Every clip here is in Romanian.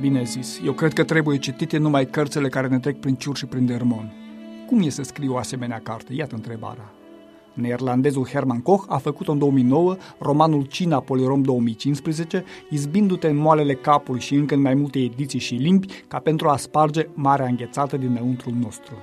Bine zis, eu cred că trebuie citite numai cărțile care ne trec prin ciur și prin dermon. Cum e să scriu o asemenea carte? Iată întrebarea. Neerlandezul Herman Koch a făcut în 2009 romanul Cina Polirom 2015, izbindu-te în moalele capului și încă în mai multe ediții și limbi, ca pentru a sparge marea înghețată dinăuntrul nostru.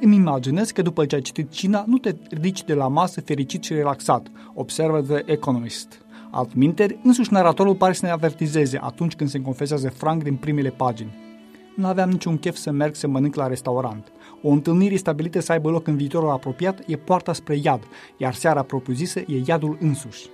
Îmi imaginez că după ce ai citit Cina, nu te ridici de la masă fericit și relaxat, observă The Economist. Altminteri, însuși naratorul pare să ne avertizeze atunci când se confesează franc din primele pagini. Nu aveam niciun chef să merg să mănânc la restaurant. O întâlnire stabilită să aibă loc în viitorul apropiat e poarta spre iad, iar seara propusă e iadul însuși.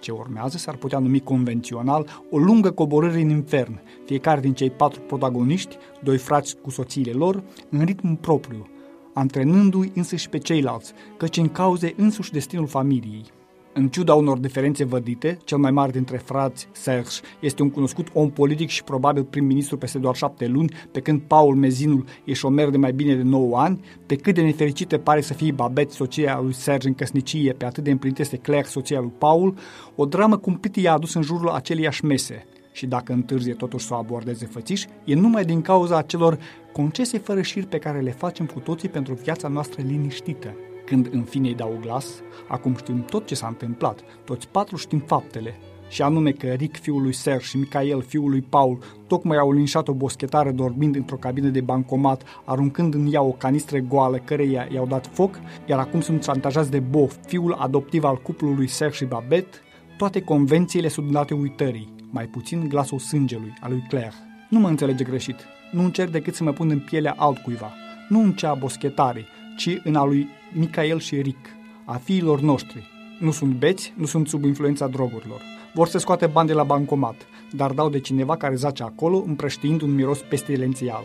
Ce urmează s-ar putea numi convențional o lungă coborâre în infern, fiecare din cei patru protagoniști, doi frați cu soțiile lor, în ritm propriu, antrenându-i însăși pe ceilalți, căci în cauze însuși destinul familiei. În ciuda unor diferențe vădite, cel mai mare dintre frați, Serge, este un cunoscut om politic și probabil prim-ministru peste doar șapte luni, pe când Paul Mezinul e șomer de mai bine de 9 ani, pe cât de nefericite pare să fie Babette, soția lui Serge în căsnicie, pe atât de împlinită este Claire, soția lui Paul, o dramă cumplită i-a adus în jurul aceleiași mese. Și dacă întârzie totuși să o abordeze fățiș, e numai din cauza acelor concese fără șir pe care le facem cu toții pentru viața noastră liniștită. Când în fine îi dau glas, acum știm tot ce s-a întâmplat, toți patru știm faptele, și anume că Rick, fiul lui Ser și Michael, fiul lui Paul, tocmai au linșat o boschetară dormind într-o cabină de bancomat, aruncând în ea o canistră goală căreia i-au dat foc, iar acum sunt șantajați de Bo, fiul adoptiv al cuplului Ser și Babette, toate convențiile sunt date uitării, mai puțin glasul sângelui, al lui Claire. Nu mă înțelege greșit, nu încerc decât să mă pun în pielea altcuiva, nu în cea boschetarii, ci în a lui Michael și Rick, a fiilor noștri. Nu sunt beți, nu sunt sub influența drogurilor. Vor să scoate bani de la bancomat, dar dau de cineva care zace acolo, împrăștiind un miros pestilențial.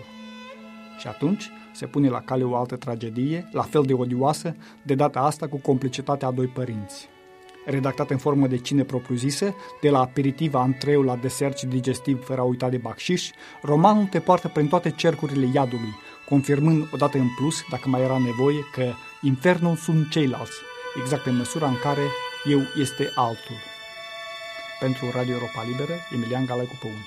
Și atunci se pune la cale o altă tragedie, la fel de odioasă, de data asta cu complicitatea a doi părinți. Redactat în formă de cine propriu-zisă, de la aperitiv antreu la desert și digestiv fără a uita de bacșiș, romanul te poartă prin toate cercurile iadului, confirmând odată în plus, dacă mai era nevoie, că infernul sunt ceilalți, exact în măsura în care eu este altul. Pentru Radio Europa Liberă, Emilian Galea cu Păun.